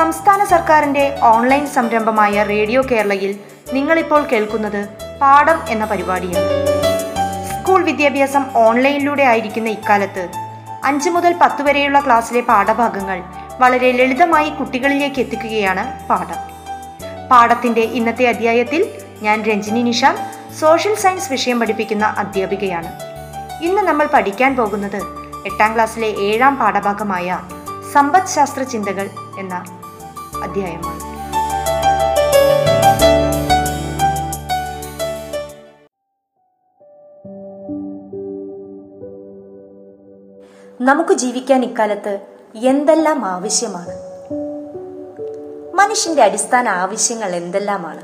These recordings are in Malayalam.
സംസ്ഥാന സർക്കാരിന്റെ ഓൺലൈൻ സംരംഭമായ റേഡിയോ കേരളയിൽ നിങ്ങളിപ്പോൾ കേൾക്കുന്നത് പാഠം എന്ന പരിപാടിയാണ്. സ്കൂൾ വിദ്യാഭ്യാസം ഓൺലൈനിലൂടെ ആയിരിക്കുന്ന ഇക്കാലത്ത് അഞ്ച് മുതൽ പത്ത് വരെയുള്ള ക്ലാസ്സിലെ പാഠഭാഗങ്ങൾ വളരെ ലളിതമായി കുട്ടികളിലേക്ക് എത്തിക്കുകയാണ് പാഠം. പാഠത്തിന്റെ ഇന്നത്തെ അധ്യായത്തിൽ ഞാൻ രഞ്ജിനി നിഷ സോഷ്യൽ സയൻസ് വിഷയം പഠിപ്പിക്കുന്ന അധ്യാപികയാണ്. ഇന്ന് നമ്മൾ പഠിക്കാൻ പോകുന്നത് എട്ടാം ക്ലാസ്സിലെ ഏഴാം പാഠഭാഗമായ സമ്പദ് ശാസ്ത്ര ചിന്തകൾ എന്ന അധ്യായമാണ്. നമുക്ക് ജീവിക്കാൻ ഇക്കാലത്ത് എന്തെല്ലാം ആവശ്യമാണ്? മനുഷ്യന്റെ അടിസ്ഥാന ആവശ്യങ്ങൾ എന്തെല്ലാമാണ്?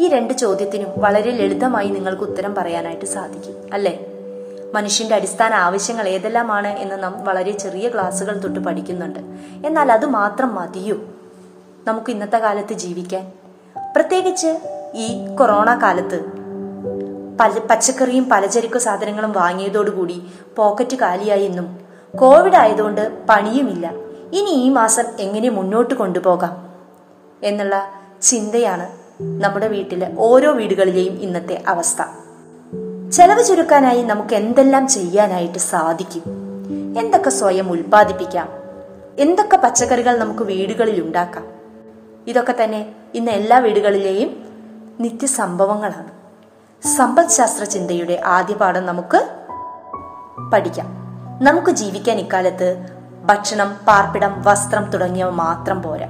ഈ രണ്ട് ചോദ്യത്തിനും വളരെ ലളിതമായി നിങ്ങൾക്ക് ഉത്തരം പറയാനായിട്ട് സാധിക്കും അല്ലേ? മനുഷ്യന്റെ അടിസ്ഥാന ആവശ്യങ്ങൾ ഏതെല്ലാമാണ് എന്ന് നാം വളരെ ചെറിയ ക്ലാസ്സുകൾ തൊട്ട് പഠിക്കുന്നുണ്ട്. എന്നാൽ അത് മാത്രം മതിയോ? നമുക്ക് ഇന്നത്തെ കാലത്ത് ജീവിക്കാൻ. പ്രത്യേകിച്ച് ഈ കൊറോണ കാലത്ത് പല പച്ചക്കറിയും പലചരക്ക് സാധനങ്ങളും വാങ്ങിയതോടുകൂടി പോക്കറ്റ് കാലിയായി എന്നും കോവിഡ് ആയതുകൊണ്ട് പണിയുമില്ല. ഇനി ഈ മാസം എങ്ങനെ മുന്നോട്ട് കൊണ്ടുപോകാം എന്നുള്ള ചിന്തയാണ് നമ്മുടെ വീട്ടിലെ ഓരോ വീടുകളിലെയും ഇന്നത്തെ അവസ്ഥ. ചെലവ് ചുരുക്കാനായി നമുക്ക് എന്തെല്ലാം ചെയ്യാനായിട്ട് സാധിക്കും? എന്തൊക്കെ സ്വയം ഉൽപ്പാദിപ്പിക്കാം? എന്തൊക്കെ പച്ചക്കറികൾ നമുക്ക് വീടുകളിൽ ഉണ്ടാക്കാം? ഇതൊക്കെ തന്നെ ഇന്ന് എല്ലാ വീടുകളിലെയും നിത്യസംഭവങ്ങളാണ്. സമ്പദ് ശാസ്ത്ര ചിന്തയുടെ ആദ്യ പാഠം നമുക്ക് പഠിക്കാം. നമുക്ക് ജീവിക്കാൻ ഇക്കാലത്ത് ഭക്ഷണം പാർപ്പിടം വസ്ത്രം തുടങ്ങിയവ മാത്രം പോരാ.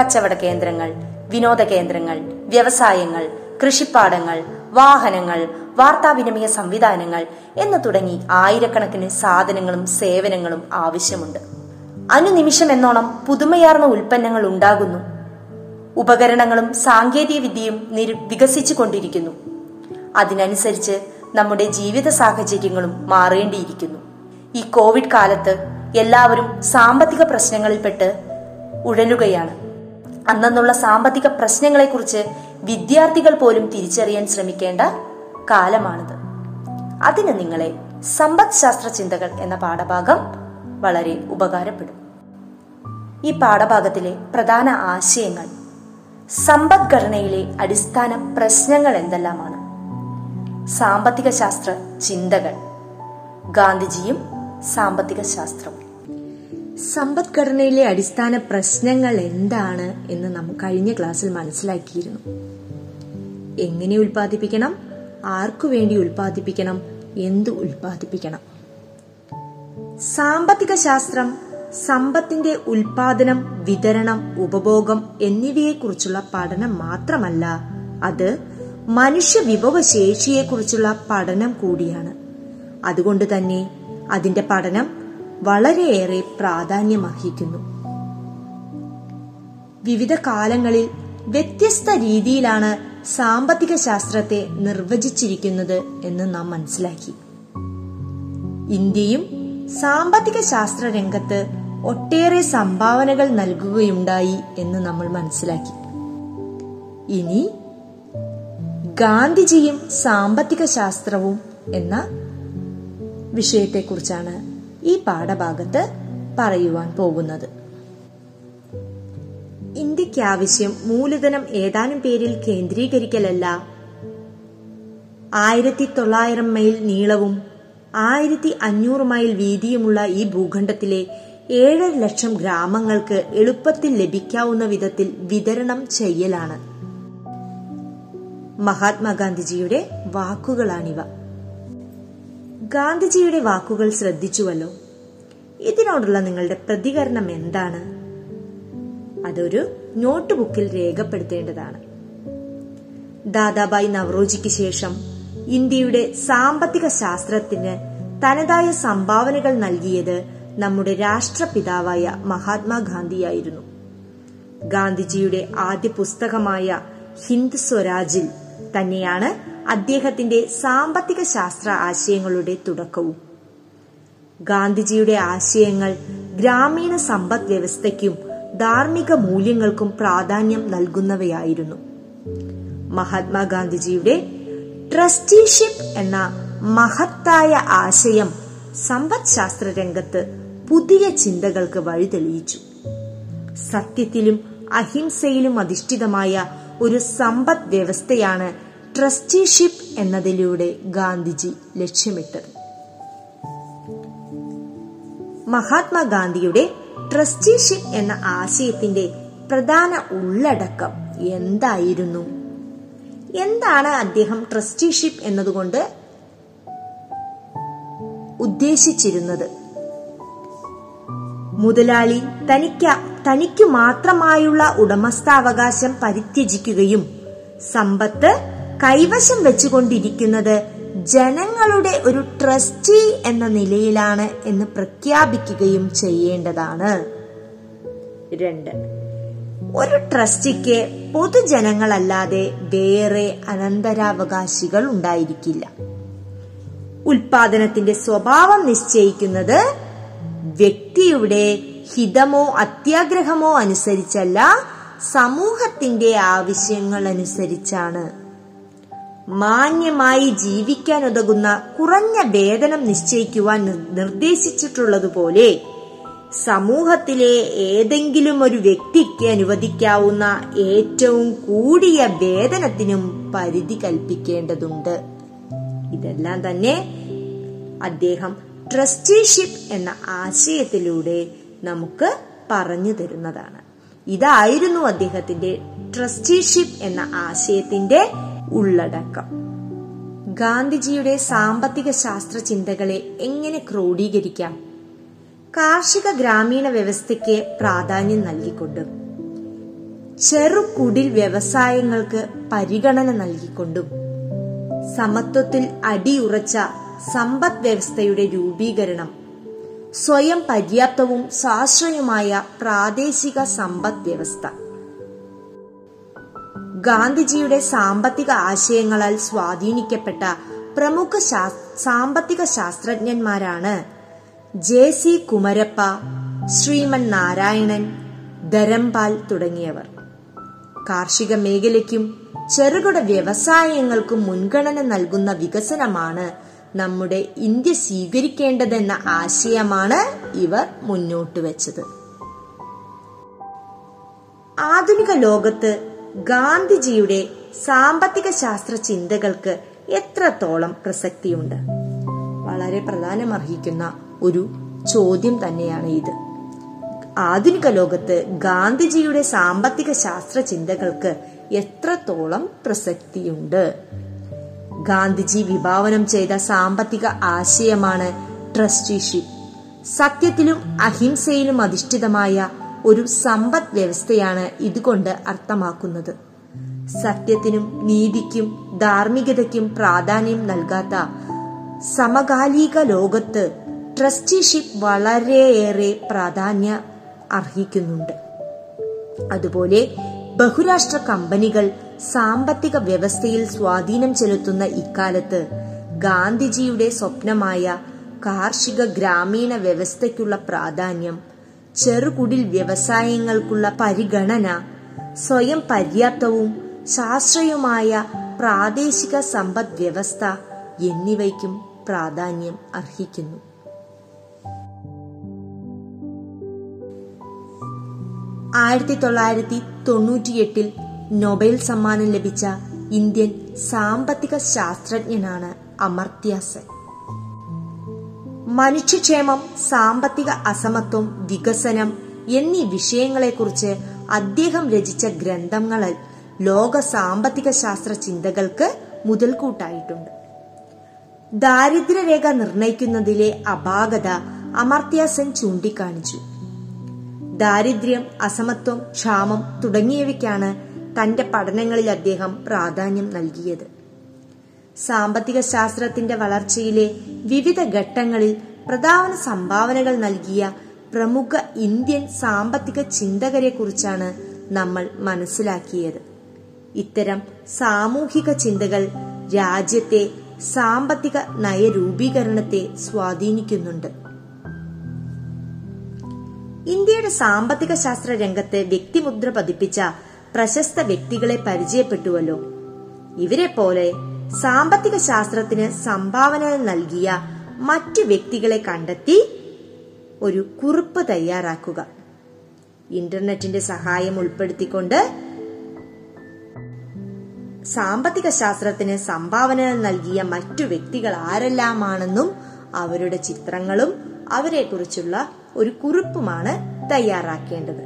കച്ചവട കേന്ദ്രങ്ങൾ വിനോദ കേന്ദ്രങ്ങൾ വ്യവസായങ്ങൾ കൃഷിപ്പാടങ്ങൾ വാഹനങ്ങൾ വാർത്താവിനിമയ സംവിധാനങ്ങൾ എന്ന് തുടങ്ങി ആയിരക്കണക്കിന് സാധനങ്ങളും സേവനങ്ങളും ആവശ്യമുണ്ട്. അനുനിമിഷം എന്നോണം പുതുമയാർന്ന ഉൽപ്പന്നങ്ങൾ ഉണ്ടാകുന്നു. ഉപകരണങ്ങളും സാങ്കേതിക വിദ്യയും വികസിച്ചു കൊണ്ടിരിക്കുന്നു അതിനനുസരിച്ച് നമ്മുടെ ജീവിത സാഹചര്യങ്ങളും മാറേണ്ടിയിരിക്കുന്നു. ഈ കോവിഡ് കാലത്ത് എല്ലാവരും സാമ്പത്തിക പ്രശ്നങ്ങളിൽപ്പെട്ട് ഉഴലുകയാണ്. അന്നുള്ള സാമ്പത്തിക പ്രശ്നങ്ങളെക്കുറിച്ച് വിദ്യാർത്ഥികൾ പോലും തിരിച്ചറിയാൻ ശ്രമിക്കേണ്ട കാലമാണിത്. അതിന് നിങ്ങളെ സമ്പദ്ശാസ്ത്ര ചിന്തകൾ എന്ന പാഠഭാഗം വളരെ ഉപകാരപ്പെടും. ഈ പാഠഭാഗത്തിലെ പ്രധാന ആശയങ്ങൾ സമ്പദ്ഘടനയിലെ അടിസ്ഥാന പ്രശ്നങ്ങൾ എന്തെല്ലാമാണ്? സാമ്പത്തിക ശാസ്ത്ര ചിന്തകൾ ഗാന്ധിജിയും സാമ്പത്തിക ശാസ്ത്രവും സമ്പദ്ഘടനയിലെ അടിസ്ഥാന പ്രശ്നങ്ങൾ എന്താണ് എന്ന് നമ്മൾ കഴിഞ്ഞ ക്ലാസ്സിൽ മനസ്സിലാക്കിയിരുന്നു. എങ്ങനെ ഉൽപ്പാദിപ്പിക്കണം? ആർക്കു വേണ്ടി ഉൽപ്പാദിപ്പിക്കണം? എന്ത് ഉൽപ്പാദിപ്പിക്കണം? സാമ്പത്തിക ശാസ്ത്രം സമ്പത്തിന്റെ ഉൽപാദനം വിതരണം ഉപഭോഗം എന്നിവയെക്കുറിച്ചുള്ള പഠനം മാത്രമല്ല അത് മനുഷ്യ വിഭവശേഷിയെക്കുറിച്ചുള്ള പഠനം കൂടിയാണ്. അതുകൊണ്ട് തന്നെ അതിന്റെ പഠനം വളരെയേറെ പ്രാധാന്യമർഹിക്കുന്നു. വിവിധ കാലങ്ങളിൽ വ്യത്യസ്ത രീതിയിലാണ് സാമ്പത്തിക ശാസ്ത്രത്തെ നിർവചിച്ചിരിക്കുന്നത് എന്ന് നാം മനസ്സിലാക്കി. ഇന്ത്യയും സാമ്പത്തിക ശാസ്ത്ര രംഗത്ത് ഒട്ടേറെ സംഭാവനകൾ നൽകുകയുണ്ടായി എന്ന് നമ്മൾ മനസ്സിലാക്കി. ഇനി ഗാന്ധിജിയും സാമ്പത്തിക ശാസ്ത്രവും എന്ന വിഷയത്തെക്കുറിച്ചാണ് ഈ പാഠഭാഗത്ത് പറയുവാൻ പോകുന്നത്. ഇന്ത്യയ്ക്ക് ആവശ്യം മൂലധനം ഏതാനും പേരിൽ കേന്ദ്രീകരിക്കലല്ല. ആയിരത്തി തൊള്ളായിരം മൈൽ നീളവും ആയിരത്തി അഞ്ഞൂറ് മൈൽ വീതിയുമുള്ള ഈ ഭൂഖണ്ഡത്തിലെ ഏഴര ലക്ഷം ഗ്രാമങ്ങൾക്ക് എളുപ്പത്തിൽ ലഭിക്കാവുന്ന വിധത്തിൽ വിതരണം ചെയ്യലാണ്. മഹാത്മാഗാന്ധിജിയുടെ വാക്കുകളാണിവ. ഗാന്ധിജിയുടെ വാക്കുകൾ ശ്രദ്ധിച്ചുവല്ലോ. ഇതിനോടുള്ള നിങ്ങളുടെ പ്രതികരണം എന്താണ്? അതൊരു നോട്ട് ബുക്കിൽ രേഖപ്പെടുത്തേണ്ടതാണ്. ദാദാബായി നവറോജിക്ക് ശേഷം ഇന്ത്യയുടെ സാമ്പത്തിക ശാസ്ത്രത്തിന് തനതായ സംഭാവനകൾ നൽകിയത് നമ്മുടെ രാഷ്ട്രപിതാവായ മഹാത്മാഗാന്ധിയായിരുന്നു. ഗാന്ധിജിയുടെ ആദ്യ പുസ്തകമായ ഹിന്ദ് സ്വരാജിൽ തന്നെയാണ് അദ്ദേഹത്തിന്റെ സാമ്പത്തിക ശാസ്ത്ര ആശയങ്ങളുടെ തുടക്കവും. ഗാന്ധിജിയുടെ ആശയങ്ങൾ ഗ്രാമീണ സമ്പദ് വ്യവസ്ഥയ്ക്കും ധാർമ്മിക മൂല്യങ്ങൾക്കും പ്രാധാന്യം നൽകുന്നവയായിരുന്നു. മഹാത്മാഗാന്ധിജിയുടെ ട്രസ്റ്റിഷിപ്പ് എന്ന മഹത്തായ ആശയം സമ്പദ് ശാസ്ത്ര രംഗത്ത് പുതിയ ചിന്തകൾക്ക് വഴിതെളിയിച്ചു. സത്യത്തിലും അഹിംസയിലും അധിഷ്ഠിതമായ ഒരു സമ്പദ് വ്യവസ്ഥയാണ് ട്രസ്റ്റിഷിപ്പ് എന്നതിലൂടെ ഗാന്ധിജി ലക്ഷ്യമിട്ടത്. മഹാത്മാഗാന്ധിയുടെ ട്രസ്റ്റിഷിപ്പ് എന്ന ആശയത്തിന്റെ പ്രധാന ഉള്ളടക്കം എന്തായിരുന്നു? എന്താണ് അദ്ദേഹം ട്രസ്റ്റിഷിപ്പ് എന്നതുകൊണ്ട് ഉദ്ദേശിച്ചിരുന്നത്? മുതലാളി തനിക്ക് തനിക്കു മാത്രമായുള്ള ഉടമസ്ഥാവകാശം പരിത്യജിക്കുകയും സമ്പത്ത് കൈവശം വെച്ചുകൊണ്ടിരിക്കുന്നത് ജനങ്ങളുടെ ഒരു ട്രസ്റ്റി എന്ന നിലയിലാണ് എന്ന് പ്രഖ്യാപിക്കുകയും ചെയ്യേണ്ടതാണ്. രണ്ട്. ഒരു ട്രസ്റ്റിക്ക് പൊതുജനങ്ങളല്ലാതെ വേറെ അനന്തരാവകാശികൾ ഉണ്ടായിരിക്കില്ല. ഉൽപാദനത്തിന്റെ സ്വഭാവം നിശ്ചയിക്കുന്നത് വ്യക്തിയുടെ ഹിതമോ അത്യാഗ്രഹമോ അനുസരിച്ചല്ല സമൂഹത്തിന്റെ ആവശ്യങ്ങൾ അനുസരിച്ചാണ്. മാന്യമായി ജീവിക്കാനുതകുന്ന കുറഞ്ഞ വേതനം നിശ്ചയിക്കുവാൻ നിർദ്ദേശിച്ചിട്ടുള്ളതുപോലെ സമൂഹത്തിലെ ഏതെങ്കിലും ഒരു വ്യക്തിക്ക് അനുവദിക്കാവുന്ന ഏറ്റവും കൂടിയ വേതനത്തിനും പരിധി കൽപ്പിക്കേണ്ടതുണ്ട്. ഇതെല്ലാം തന്നെ അദ്ദേഹം ട്രസ്റ്റിഷിപ്പ് എന്ന ആശയത്തിലൂടെ നമുക്ക് പറഞ്ഞു തരുന്നതാണ്. ഇതായിരുന്നു അദ്ദേഹത്തിന്റെ ട്രസ്റ്റിഷിപ്പ് എന്ന ആശയത്തിന്റെ ഉള്ളടക്കം. ഗാന്ധിജിയുടെ സാമ്പത്തിക ശാസ്ത്ര ചിന്തകളെ എങ്ങനെ ക്രോഡീകരിക്കാം? കാർഷിക ഗ്രാമീണ വ്യവസ്ഥയ്ക്ക് പ്രാധാന്യം നൽകിക്കൊണ്ടും. ചെറുകുടിൽ വ്യവസായങ്ങൾക്ക് പരിഗണന നൽകിക്കൊണ്ടും. സമത്വത്തിൽ അടിയുറച്ച സമ്പദ് വ്യവസ്ഥയുടെ രൂപീകരണം. സ്വയം പര്യാപ്തവും സ്വാശ്രയമായ പ്രാദേശിക സമ്പദ് വ്യവസ്ഥ. ഗാന്ധിജിയുടെ സാമ്പത്തിക ആശയങ്ങളാൽ സ്വാധീനിക്കപ്പെട്ട പ്രമുഖ സാമ്പത്തിക ശാസ്ത്രജ്ഞന്മാരാണ് ജെ സി കുമരപ്പ ശ്രീമൻ നാരായണൻ ധരംപാൽ തുടങ്ങിയവർ. കാർഷിക മേഖലയ്ക്കും ചെറുകിട വ്യവസായങ്ങൾക്കും മുൻഗണന നൽകുന്ന വികസനമാണ് നമ്മുടെ ഇന്ത്യ സ്വീകരിക്കേണ്ടതെന്ന ആശയമാണ് ഇവർ മുന്നോട്ട് വെച്ചത് ആധുനിക ലോകത്ത് ഗാന്ധിജിയുടെ സാമ്പത്തിക ശാസ്ത്ര ചിന്തകൾക്ക് എത്രത്തോളം പ്രസക്തിയുണ്ട്? വളരെ പ്രധാനമർഹിക്കുന്ന ഒരു ചോദ്യം തന്നെയാണ് ഇത്. ആധുനിക ലോകത്ത് ഗാന്ധിജിയുടെ സാമ്പത്തിക ശാസ്ത്ര ചിന്തകൾക്ക് എത്രത്തോളം പ്രസക്തിയുണ്ട്? ഗാന്ധിജി വിഭാവനം ചെയ്ത സാമ്പത്തിക ആശയമാണ് ട്രസ്റ്റിഷിപ്പ് സത്യത്തിലും അഹിംസയിലും അധിഷ്ഠിതമായ ഒരു സമ്പദ് വ്യവസ്ഥയാണ് ഇതുകൊണ്ട് അർത്ഥമാക്കുന്നത്. സത്യത്തിനും നീതിക്കും ധാർമ്മികതയ്ക്കും പ്രാധാന്യം നൽകാത്ത സമകാലിക ലോകത്ത് ട്രസ്റ്റിഷിപ്പ് വളരെയേറെ പ്രാധാന്യം അർഹിക്കുന്നുണ്ട്. അതുപോലെ ബഹുരാഷ്ട്ര കമ്പനികൾ സാമ്പത്തിക വ്യവസ്ഥയിൽ സ്വാധീനം ചെലുത്തുന്ന ഇക്കാലത്ത് ഗാന്ധിജിയുടെ സ്വപ്നമായ കാർഷിക ഗ്രാമീണ വ്യവസ്ഥയ്ക്കുള്ള പ്രാധാന്യം ചെറുകുടിൽ വ്യവസായങ്ങൾക്കുള്ള പരിഗണന സ്വയം പര്യാപ്തവും ശാസ്ത്രീയമായ പ്രാദേശിക സമ്പദ് വ്യവസ്ഥ എന്നിവയ്ക്കും പ്രാധാന്യം അർഹിക്കുന്നു. ആയിരത്തി തൊള്ളായിരത്തി തൊണ്ണൂറ്റിയെട്ടിൽ നൊബേൽ സമ്മാനം ലഭിച്ച ഇന്ത്യൻ സാമ്പത്തിക ശാസ്ത്രജ്ഞനാണ് അമർത്യ സെൻ മനുഷ്യക്ഷേമം സാമ്പത്തിക അസമത്വം വികസനം എന്നീ വിഷയങ്ങളെക്കുറിച്ച് അദ്ദേഹം രചിച്ച ഗ്രന്ഥങ്ങൾ ലോക സാമ്പത്തിക ശാസ്ത്ര ചിന്തകൾക്ക് മുതൽക്കൂട്ടായിട്ടുണ്ട്. ദാരിദ്ര്യരേഖ നിർണയിക്കുന്നതിലെ അപാകത അമർത്യാസൻ ചൂണ്ടിക്കാണിച്ചു. ദാരിദ്ര്യം അസമത്വം ക്ഷാമം തുടങ്ങിയവയ്ക്കാണ് തന്റെ പഠനങ്ങളിൽ അദ്ദേഹം പ്രാധാന്യം നൽകിയത്. സാമ്പത്തിക ശാസ്ത്രത്തിന്റെ വളർച്ചയിലെ വിവിധ ഘട്ടങ്ങളിൽ പ്രധാന സംഭാവനകൾ നൽകിയ പ്രമുഖ ഇന്ത്യൻ സാമ്പത്തിക ചിന്തകരെ കുറിച്ചാണ് നമ്മൾ മനസ്സിലാക്കിയത്. ഇത്തരം സാമൂഹിക ചിന്തകൾ രാജ്യത്തെ സാമ്പത്തിക നയരൂപീകരണത്തെ സ്വാധീനിക്കുന്നുണ്ട്. ഇന്ത്യയുടെ സാമ്പത്തിക ശാസ്ത്ര രംഗത്ത് വ്യക്തിമുദ്ര പതിപ്പിച്ച പ്രശസ്ത വ്യക്തികളെ പരിചയപ്പെട്ടുവല്ലോ. ഇവരെ പോലെ സാമ്പത്തിക ശാസ്ത്രത്തിന് സംഭാവന നൽകിയ മറ്റ് വ്യക്തികളെ കണ്ടെത്തി ഒരു കുറിപ്പ് തയ്യാറാക്കുക. ഇന്റർനെറ്റിന്റെ സഹായം ഉൾപ്പെടുത്തിക്കൊണ്ട് സാമ്പത്തിക ശാസ്ത്രത്തിന് സംഭാവന നൽകിയ മറ്റു വ്യക്തികൾ ആരെല്ലാമാണെന്നും അവരുടെ ചിത്രങ്ങളും അവരെക്കുറിച്ചുള്ള ഒരു കുറിപ്പുമാണ് തയ്യാറാക്കേണ്ടത്.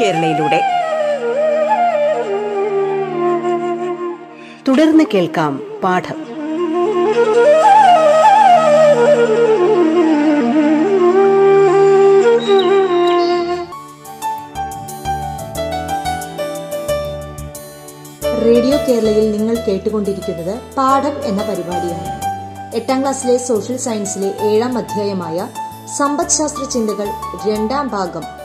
കേരളയിലൂടെ. തുടർന്ന് കേൾക്കാം പാഠം. റേഡിയോ കേരളയിൽ നിങ്ങൾ കേട്ടുകൊണ്ടിരിക്കുന്നത് പാഠം എന്ന പരിപാടിയാണ്. എട്ടാം ക്ലാസ്സിലെ സോഷ്യൽ സയൻസിലെ ഏഴാം അധ്യായമായ സമ്പദ്ശാസ്ത്ര ചിന്തകൾ രണ്ടാം ഭാഗം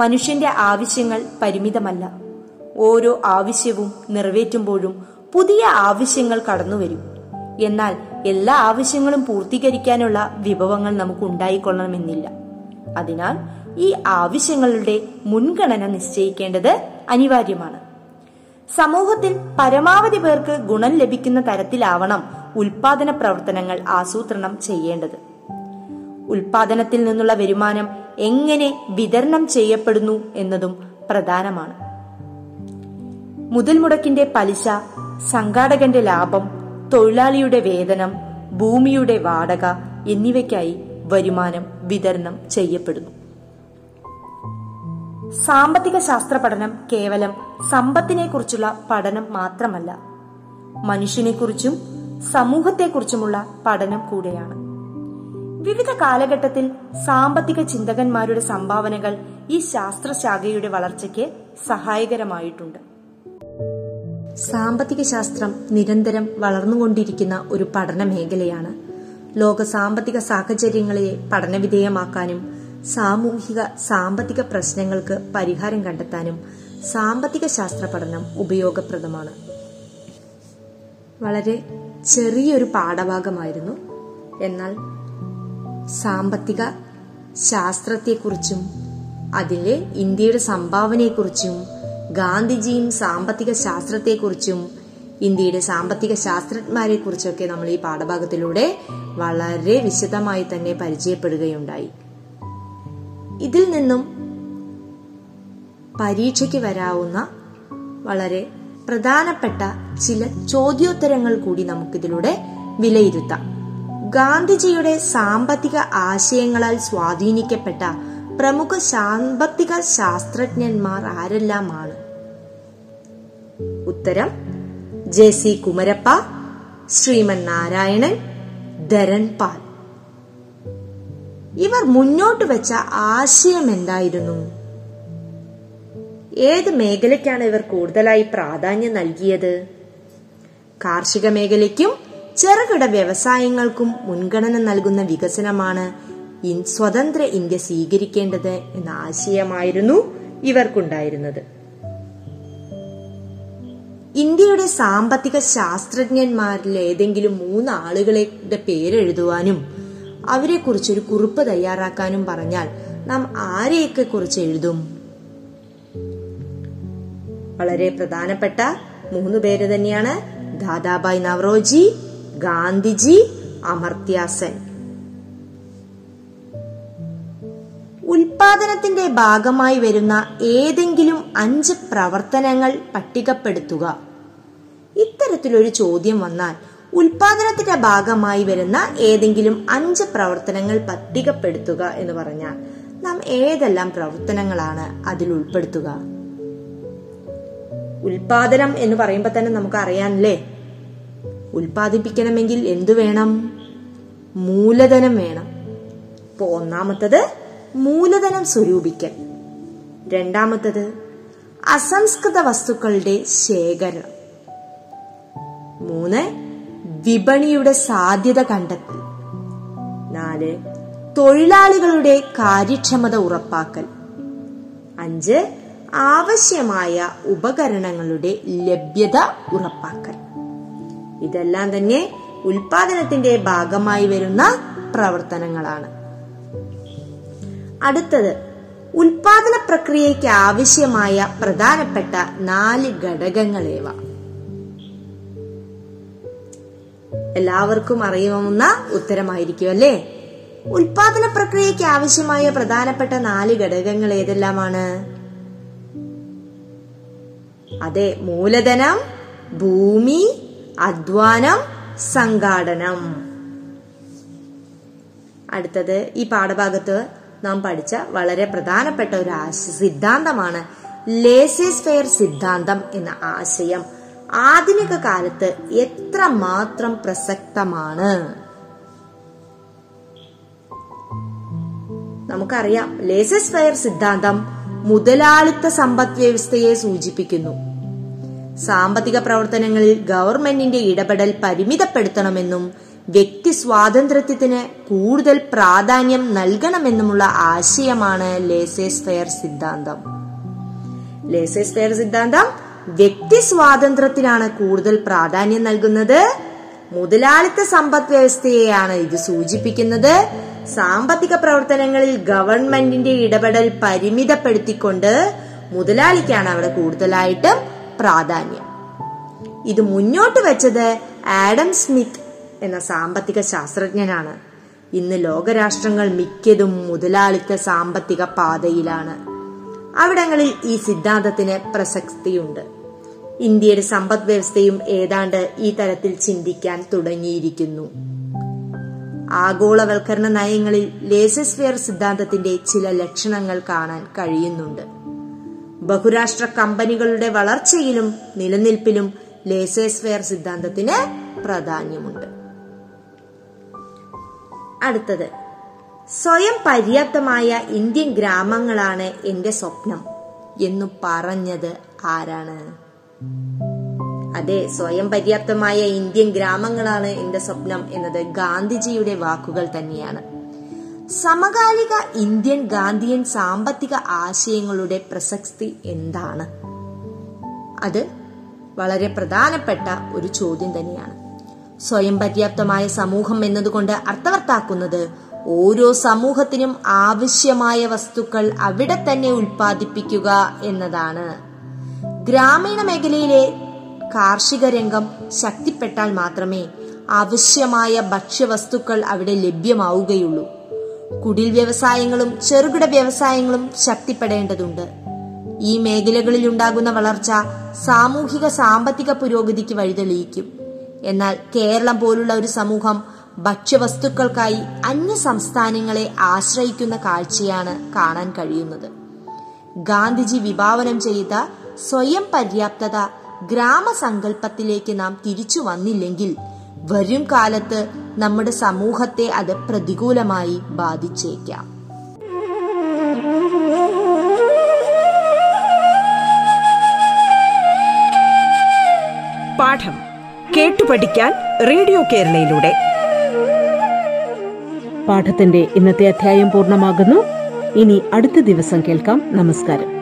മനുഷ്യന്റെ ആവശ്യങ്ങൾ പരിമിതമല്ല. ഓരോ ആവശ്യവും നിറവേറ്റുമ്പോഴും പുതിയ ആവശ്യങ്ങൾ കടന്നുവരും. എന്നാൽ എല്ലാ ആവശ്യങ്ങളും പൂർത്തീകരിക്കാനുള്ള വിഭവങ്ങൾ നമുക്ക് ഉണ്ടായിക്കൊള്ളണമെന്നില്ല. അതിനാൽ ഈ ആവശ്യങ്ങളുടെ മുൻഗണന നിശ്ചയിക്കേണ്ടത് അനിവാര്യമാണ്. സമൂഹത്തിൽ പരമാവധി പേർക്ക് ഗുണം ലഭിക്കുന്ന തരത്തിലാവണം ഉൽപാദന പ്രവർത്തനങ്ങൾ ആസൂത്രണം ചെയ്യേണ്ടത്. ഉൽപാദനത്തിൽ നിന്നുള്ള വരുമാനം എങ്ങനെ വിതരണം ചെയ്യപ്പെടുന്നു എന്നതും പ്രധാനമാണ്. മുതൽ മുടക്കിന്റെ പലിശ സംഘാടകന്റെ ലാഭം തൊഴിലാളിയുടെ വേതനം ഭൂമിയുടെ വാടക എന്നിവയ്ക്കായി വരുമാനം വിതരണം ചെയ്യപ്പെടുന്നു. സാമ്പത്തിക ശാസ്ത്ര പഠനം കേവലം സമ്പത്തിനെ കുറിച്ചുള്ള പഠനം മാത്രമല്ല. മനുഷ്യനെക്കുറിച്ചും സമൂഹത്തെക്കുറിച്ചുമുള്ള പഠനം കൂടെയാണ്. വിവിധ കാലഘട്ടത്തിൽ സാമ്പത്തിക ചിന്തകന്മാരുടെ സംഭാവനകൾ ഈ ശാസ്ത്രശാഖയുടെ വളർച്ചയ്ക്ക് സഹായകരമായിട്ടുണ്ട്. സാമ്പത്തിക ശാസ്ത്രം നിരന്തരം വളർന്നുകൊണ്ടിരിക്കുന്ന ഒരു പഠന മേഖലയാണ്. ലോക സാമ്പത്തിക സാഹചര്യങ്ങളെ പഠനവിധേയമാക്കാനും സാമൂഹിക സാമ്പത്തിക പ്രശ്നങ്ങൾക്ക് പരിഹാരം കണ്ടെത്താനും സാമ്പത്തിക ശാസ്ത്ര പഠനം ഉപയോഗപ്രദമാണ്. വളരെ ചെറിയൊരു പാഠഭാഗമായിരുന്നു. എന്നാൽ സാമ്പത്തിക ശാസ്ത്രത്തെക്കുറിച്ചും അതിലെ ഇന്ത്യയുടെ സംഭാവനയെക്കുറിച്ചും ഗാന്ധിജിയും സാമ്പത്തിക ശാസ്ത്രത്തെക്കുറിച്ചും ഇന്ത്യയുടെ സാമ്പത്തിക ശാസ്ത്രജ്ഞന്മാരെ കുറിച്ചൊക്കെ നമ്മൾ ഈ പാഠഭാഗത്തിലൂടെ വളരെ വിശദമായി തന്നെ പരിചയപ്പെടുകയുണ്ടായി. ഇതിൽ നിന്നും പരീക്ഷയ്ക്ക് വരാവുന്ന വളരെ പ്രധാനപ്പെട്ട ചില ചോദ്യോത്തരങ്ങൾ കൂടി നമുക്കിതിലൂടെ വിലയിരുത്താം. ഗാന്ധിജിയുടെ സാമ്പത്തിക ആശയങ്ങളാൽ സ്വാധീനിക്കപ്പെട്ട പ്രമുഖ സാമ്പത്തിക ശാസ്ത്രജ്ഞന്മാർ ആരെല്ലാമാണ്? ഉത്തരം ജെ സി കുമരപ്പ ശ്രീമൻ നാരായണൻ ധരൻപാൽ ഇവർ മുന്നോട്ട് വെച്ച ആശയം എന്തായിരുന്നു? ഏത് മേഖലയ്ക്കാണ് ഇവർ കൂടുതലായി പ്രാധാന്യം നൽകിയത്? കാർഷിക മേഖലയ്ക്കും ചെറുകിട വ്യവസായങ്ങൾക്കും മുൻഗണന നൽകുന്ന വികസനമാണ് സ്വതന്ത്ര ഇന്ത്യ സ്വീകരിക്കേണ്ടത് എന്ന ആശയമായിരുന്നു ഇവർക്കുണ്ടായിരുന്നത്. ഇന്ത്യയുടെ സാമ്പത്തിക ശാസ്ത്രജ്ഞന്മാരിൽ ഏതെങ്കിലും മൂന്ന് ആളുകളുടെ പേരെഴുതുവാനും അവരെ കുറിച്ചൊരു കുറിപ്പ് തയ്യാറാക്കാനും പറഞ്ഞാൽ നാം ആരെയൊക്കെ കുറിച്ച് എഴുതും? വളരെ പ്രധാനപ്പെട്ട മൂന്ന് പേര് തന്നെയാണ് ദാദാബായ് നവറോജി ഗാന്ധിജി അമർത്യാസൻ ഉൽപാദനത്തിന്റെ ഭാഗമായി വരുന്ന ഏതെങ്കിലും അഞ്ച് പ്രവർത്തനങ്ങൾ പട്ടികപ്പെടുത്തുക. ഇത്തരത്തിലൊരു ചോദ്യം വന്നാൽ ഉൽപാദനത്തിന്റെ ഭാഗമായി വരുന്ന ഏതെങ്കിലും അഞ്ച് പ്രവർത്തനങ്ങൾ പട്ടികപ്പെടുത്തുക എന്ന് പറഞ്ഞാൽ നാം ഏതെല്ലാം പ്രവർത്തനങ്ങളാണ് അതിൽ ഉൾപ്പെടുത്തുക? ഉൽപാദനം എന്ന് പറയുമ്പോൾ തന്നെ നമുക്ക് അറിയാനല്ലേ ഉൽപാദിപ്പിക്കണമെങ്കിൽ എന്തു വേണം? മൂലധനം വേണം. ഇപ്പൊ ഒന്നാമത്തത് മൂലധനം സ്വരൂപിക്കൽ. രണ്ടാമത്തത് അസംസ്കൃത വസ്തുക്കളുടെ ശേഖരണം. മൂന്ന് വിപണിയുടെ സാധ്യത കണ്ടെത്തൽ. നാല് തൊഴിലാളികളുടെ കാര്യക്ഷമത ഉറപ്പാക്കൽ. അഞ്ച് ആവശ്യമായ ഉപകരണങ്ങളുടെ ലഭ്യത ഉറപ്പാക്കൽ. ഇതെല്ലാം തന്നെ ഉൽപാദനത്തിന്റെ ഭാഗമായി വരുന്ന പ്രവർത്തനങ്ങളാണ്. അടുത്തത് ഉൽപാദന പ്രക്രിയയ്ക്ക് ആവശ്യമായ പ്രധാനപ്പെട്ട നാല് ഘടകങ്ങളേവ. എല്ലാവർക്കും അറിയാവുന്ന ഉത്തരമായിരിക്കും അല്ലേ? ഉൽപാദന പ്രക്രിയയ്ക്ക് ആവശ്യമായ പ്രധാനപ്പെട്ട നാല് ഘടകങ്ങൾ ഏതെല്ലാമാണ്? അതെ മൂലധനം ഭൂമി അധ്വാനം സംഘാടനം. അടുത്തത് ഈ പാഠഭാഗത്ത് നാം പഠിച്ച വളരെ പ്രധാനപ്പെട്ട ഒരു ആശ സിദ്ധാന്തമാണ് ലേസേസ് ഫെയർ സിദ്ധാന്തം എന്ന ആശയം. ആധുനിക കാലത്ത് എത്ര മാത്രം പ്രസക്തമാണ്? നമുക്കറിയാം ലേസസ് ഫെയർ സിദ്ധാന്തം മുതലാളിത്ത സമ്പദ് വ്യവസ്ഥയെ സൂചിപ്പിക്കുന്നു. സാമ്പത്തിക പ്രവർത്തനങ്ങളിൽ ഗവൺമെന്റിന്റെ ഇടപെടൽ പരിമിതപ്പെടുത്തണമെന്നും വ്യക്തി സ്വാതന്ത്ര്യത്തിന് കൂടുതൽ പ്രാധാന്യം നൽകണമെന്നുമുള്ള ആശയമാണ് ലേസേസ് ഫെയർ സിദ്ധാന്തം. ലേസേസ് ഫെയർ സിദ്ധാന്തം വ്യക്തി സ്വാതന്ത്ര്യത്തിനാണ് കൂടുതൽ പ്രാധാന്യം നൽകുന്നത്. മുതലാളിത്ത സമ്പദ് വ്യവസ്ഥയെയാണ് ഇത് സൂചിപ്പിക്കുന്നത്. സാമ്പത്തിക പ്രവർത്തനങ്ങളിൽ ഗവൺമെന്റിന്റെ ഇടപെടൽ പരിമിതപ്പെടുത്തിക്കൊണ്ട് മുതലാളിക്കാണ് അവിടെ കൂടുതലായിട്ട് പ്രാധാന്യം. ഇത് മുന്നോട്ട് വെച്ചത് ആഡം സ്മിത്ത് എന്ന സാമ്പത്തിക ശാസ്ത്രജ്ഞനാണ്. ഇന്ന് ലോകരാഷ്ട്രങ്ങൾ മിക്കതും മുതലാളിത്ത സാമ്പത്തിക പാതയിലാണ്. അവിടങ്ങളിൽ ഈ സിദ്ധാന്തത്തിന് പ്രസക്തിയുണ്ട്. ഇന്ത്യയുടെ സമ്പദ് വ്യവസ്ഥയും ഏതാണ്ട് ഈ തരത്തിൽ ചിന്തിക്കാൻ തുടങ്ങിയിരിക്കുന്നു. ആഗോളവൽക്കരണ നയങ്ങളിൽ ലേസസ്ഫിയർ സിദ്ധാന്തത്തിന്റെ ചില ലക്ഷണങ്ങൾ കാണാൻ കഴിയുന്നുണ്ട്. ബഹുരാഷ്ട്ര കമ്പനികളുടെ വളർച്ചയിലും നിലനിൽപ്പിലും ലേസേസ്വെയർ സിദ്ധാന്തത്തിന് പ്രാധാന്യമുണ്ട്. അടുത്തത്. സ്വയം പര്യാപ്തമായ ഇന്ത്യൻ ഗ്രാമങ്ങളാണ് എന്റെ സ്വപ്നം എന്നു പറഞ്ഞത് ആരാണ്? അതെ സ്വയം പര്യാപ്തമായ ഇന്ത്യൻ ഗ്രാമങ്ങളാണ് എന്റെ സ്വപ്നം എന്നത് ഗാന്ധിജിയുടെ വാക്കുകൾ തന്നെയാണ്. സമകാലിക ഇന്ത്യൻ ഗാന്ധിയൻ സാമ്പത്തിക ആശയങ്ങളുടെ പ്രസക്തി എന്താണ്? അത് വളരെ പ്രധാനപ്പെട്ട ഒരു ചോദ്യം തന്നെയാണ്. സ്വയം പര്യാപ്തമായ സമൂഹം എന്നതുകൊണ്ട് അർത്ഥവർത്താക്കുന്നത് ഓരോ സമൂഹത്തിനും ആവശ്യമായ വസ്തുക്കൾ അവിടെ തന്നെ ഉൽപ്പാദിപ്പിക്കുക എന്നതാണ്. ഗ്രാമീണ മേഖലയിലെ കാർഷിക രംഗം ശക്തിപ്പെട്ടാൽ മാത്രമേ ആവശ്യമായ ഭക്ഷ്യവസ്തുക്കൾ അവിടെ ലഭ്യമാവുകയുള്ളൂ. കുടിൽ വ്യവസായങ്ങളും ചെറുകിട വ്യവസായങ്ങളും ശക്തിപ്പെടേണ്ടതുണ്ട്. ഈ മേഖലകളിൽ ഉണ്ടാകുന്ന വളർച്ച സാമൂഹിക സാമ്പത്തിക പുരോഗതിക്ക് വഴിതെളിയിക്കും. എന്നാൽ കേരളം പോലുള്ള ഒരു സമൂഹം ഭക്ഷ്യവസ്തുക്കൾക്കായി അന്യ സംസ്ഥാനങ്ങളെ ആശ്രയിക്കുന്ന കാഴ്ചയാണ് കാണാൻ കഴിയുന്നത്. ഗാന്ധിജി വിഭാവനം ചെയ്ത സ്വയം പര്യാപ്തത ഗ്രാമസങ്കല്പത്തിലേക്ക് നാം തിരിച്ചു വന്നില്ലെങ്കിൽ വരും കാലത്ത് നമ്മുടെ സമൂഹത്തെ അത് പ്രതികൂലമായി ബാധിച്ചേക്കാം. പാഠം കേട്ടു പഠിക്കാൻ റേഡിയോ കേരളയിലൂടെ. പാഠത്തിന്റെ ഇന്നത്തെ അധ്യായം പൂർണമാകുന്നു. ഇനി അടുത്ത ദിവസം കേൾക്കാം. നമസ്കാരം.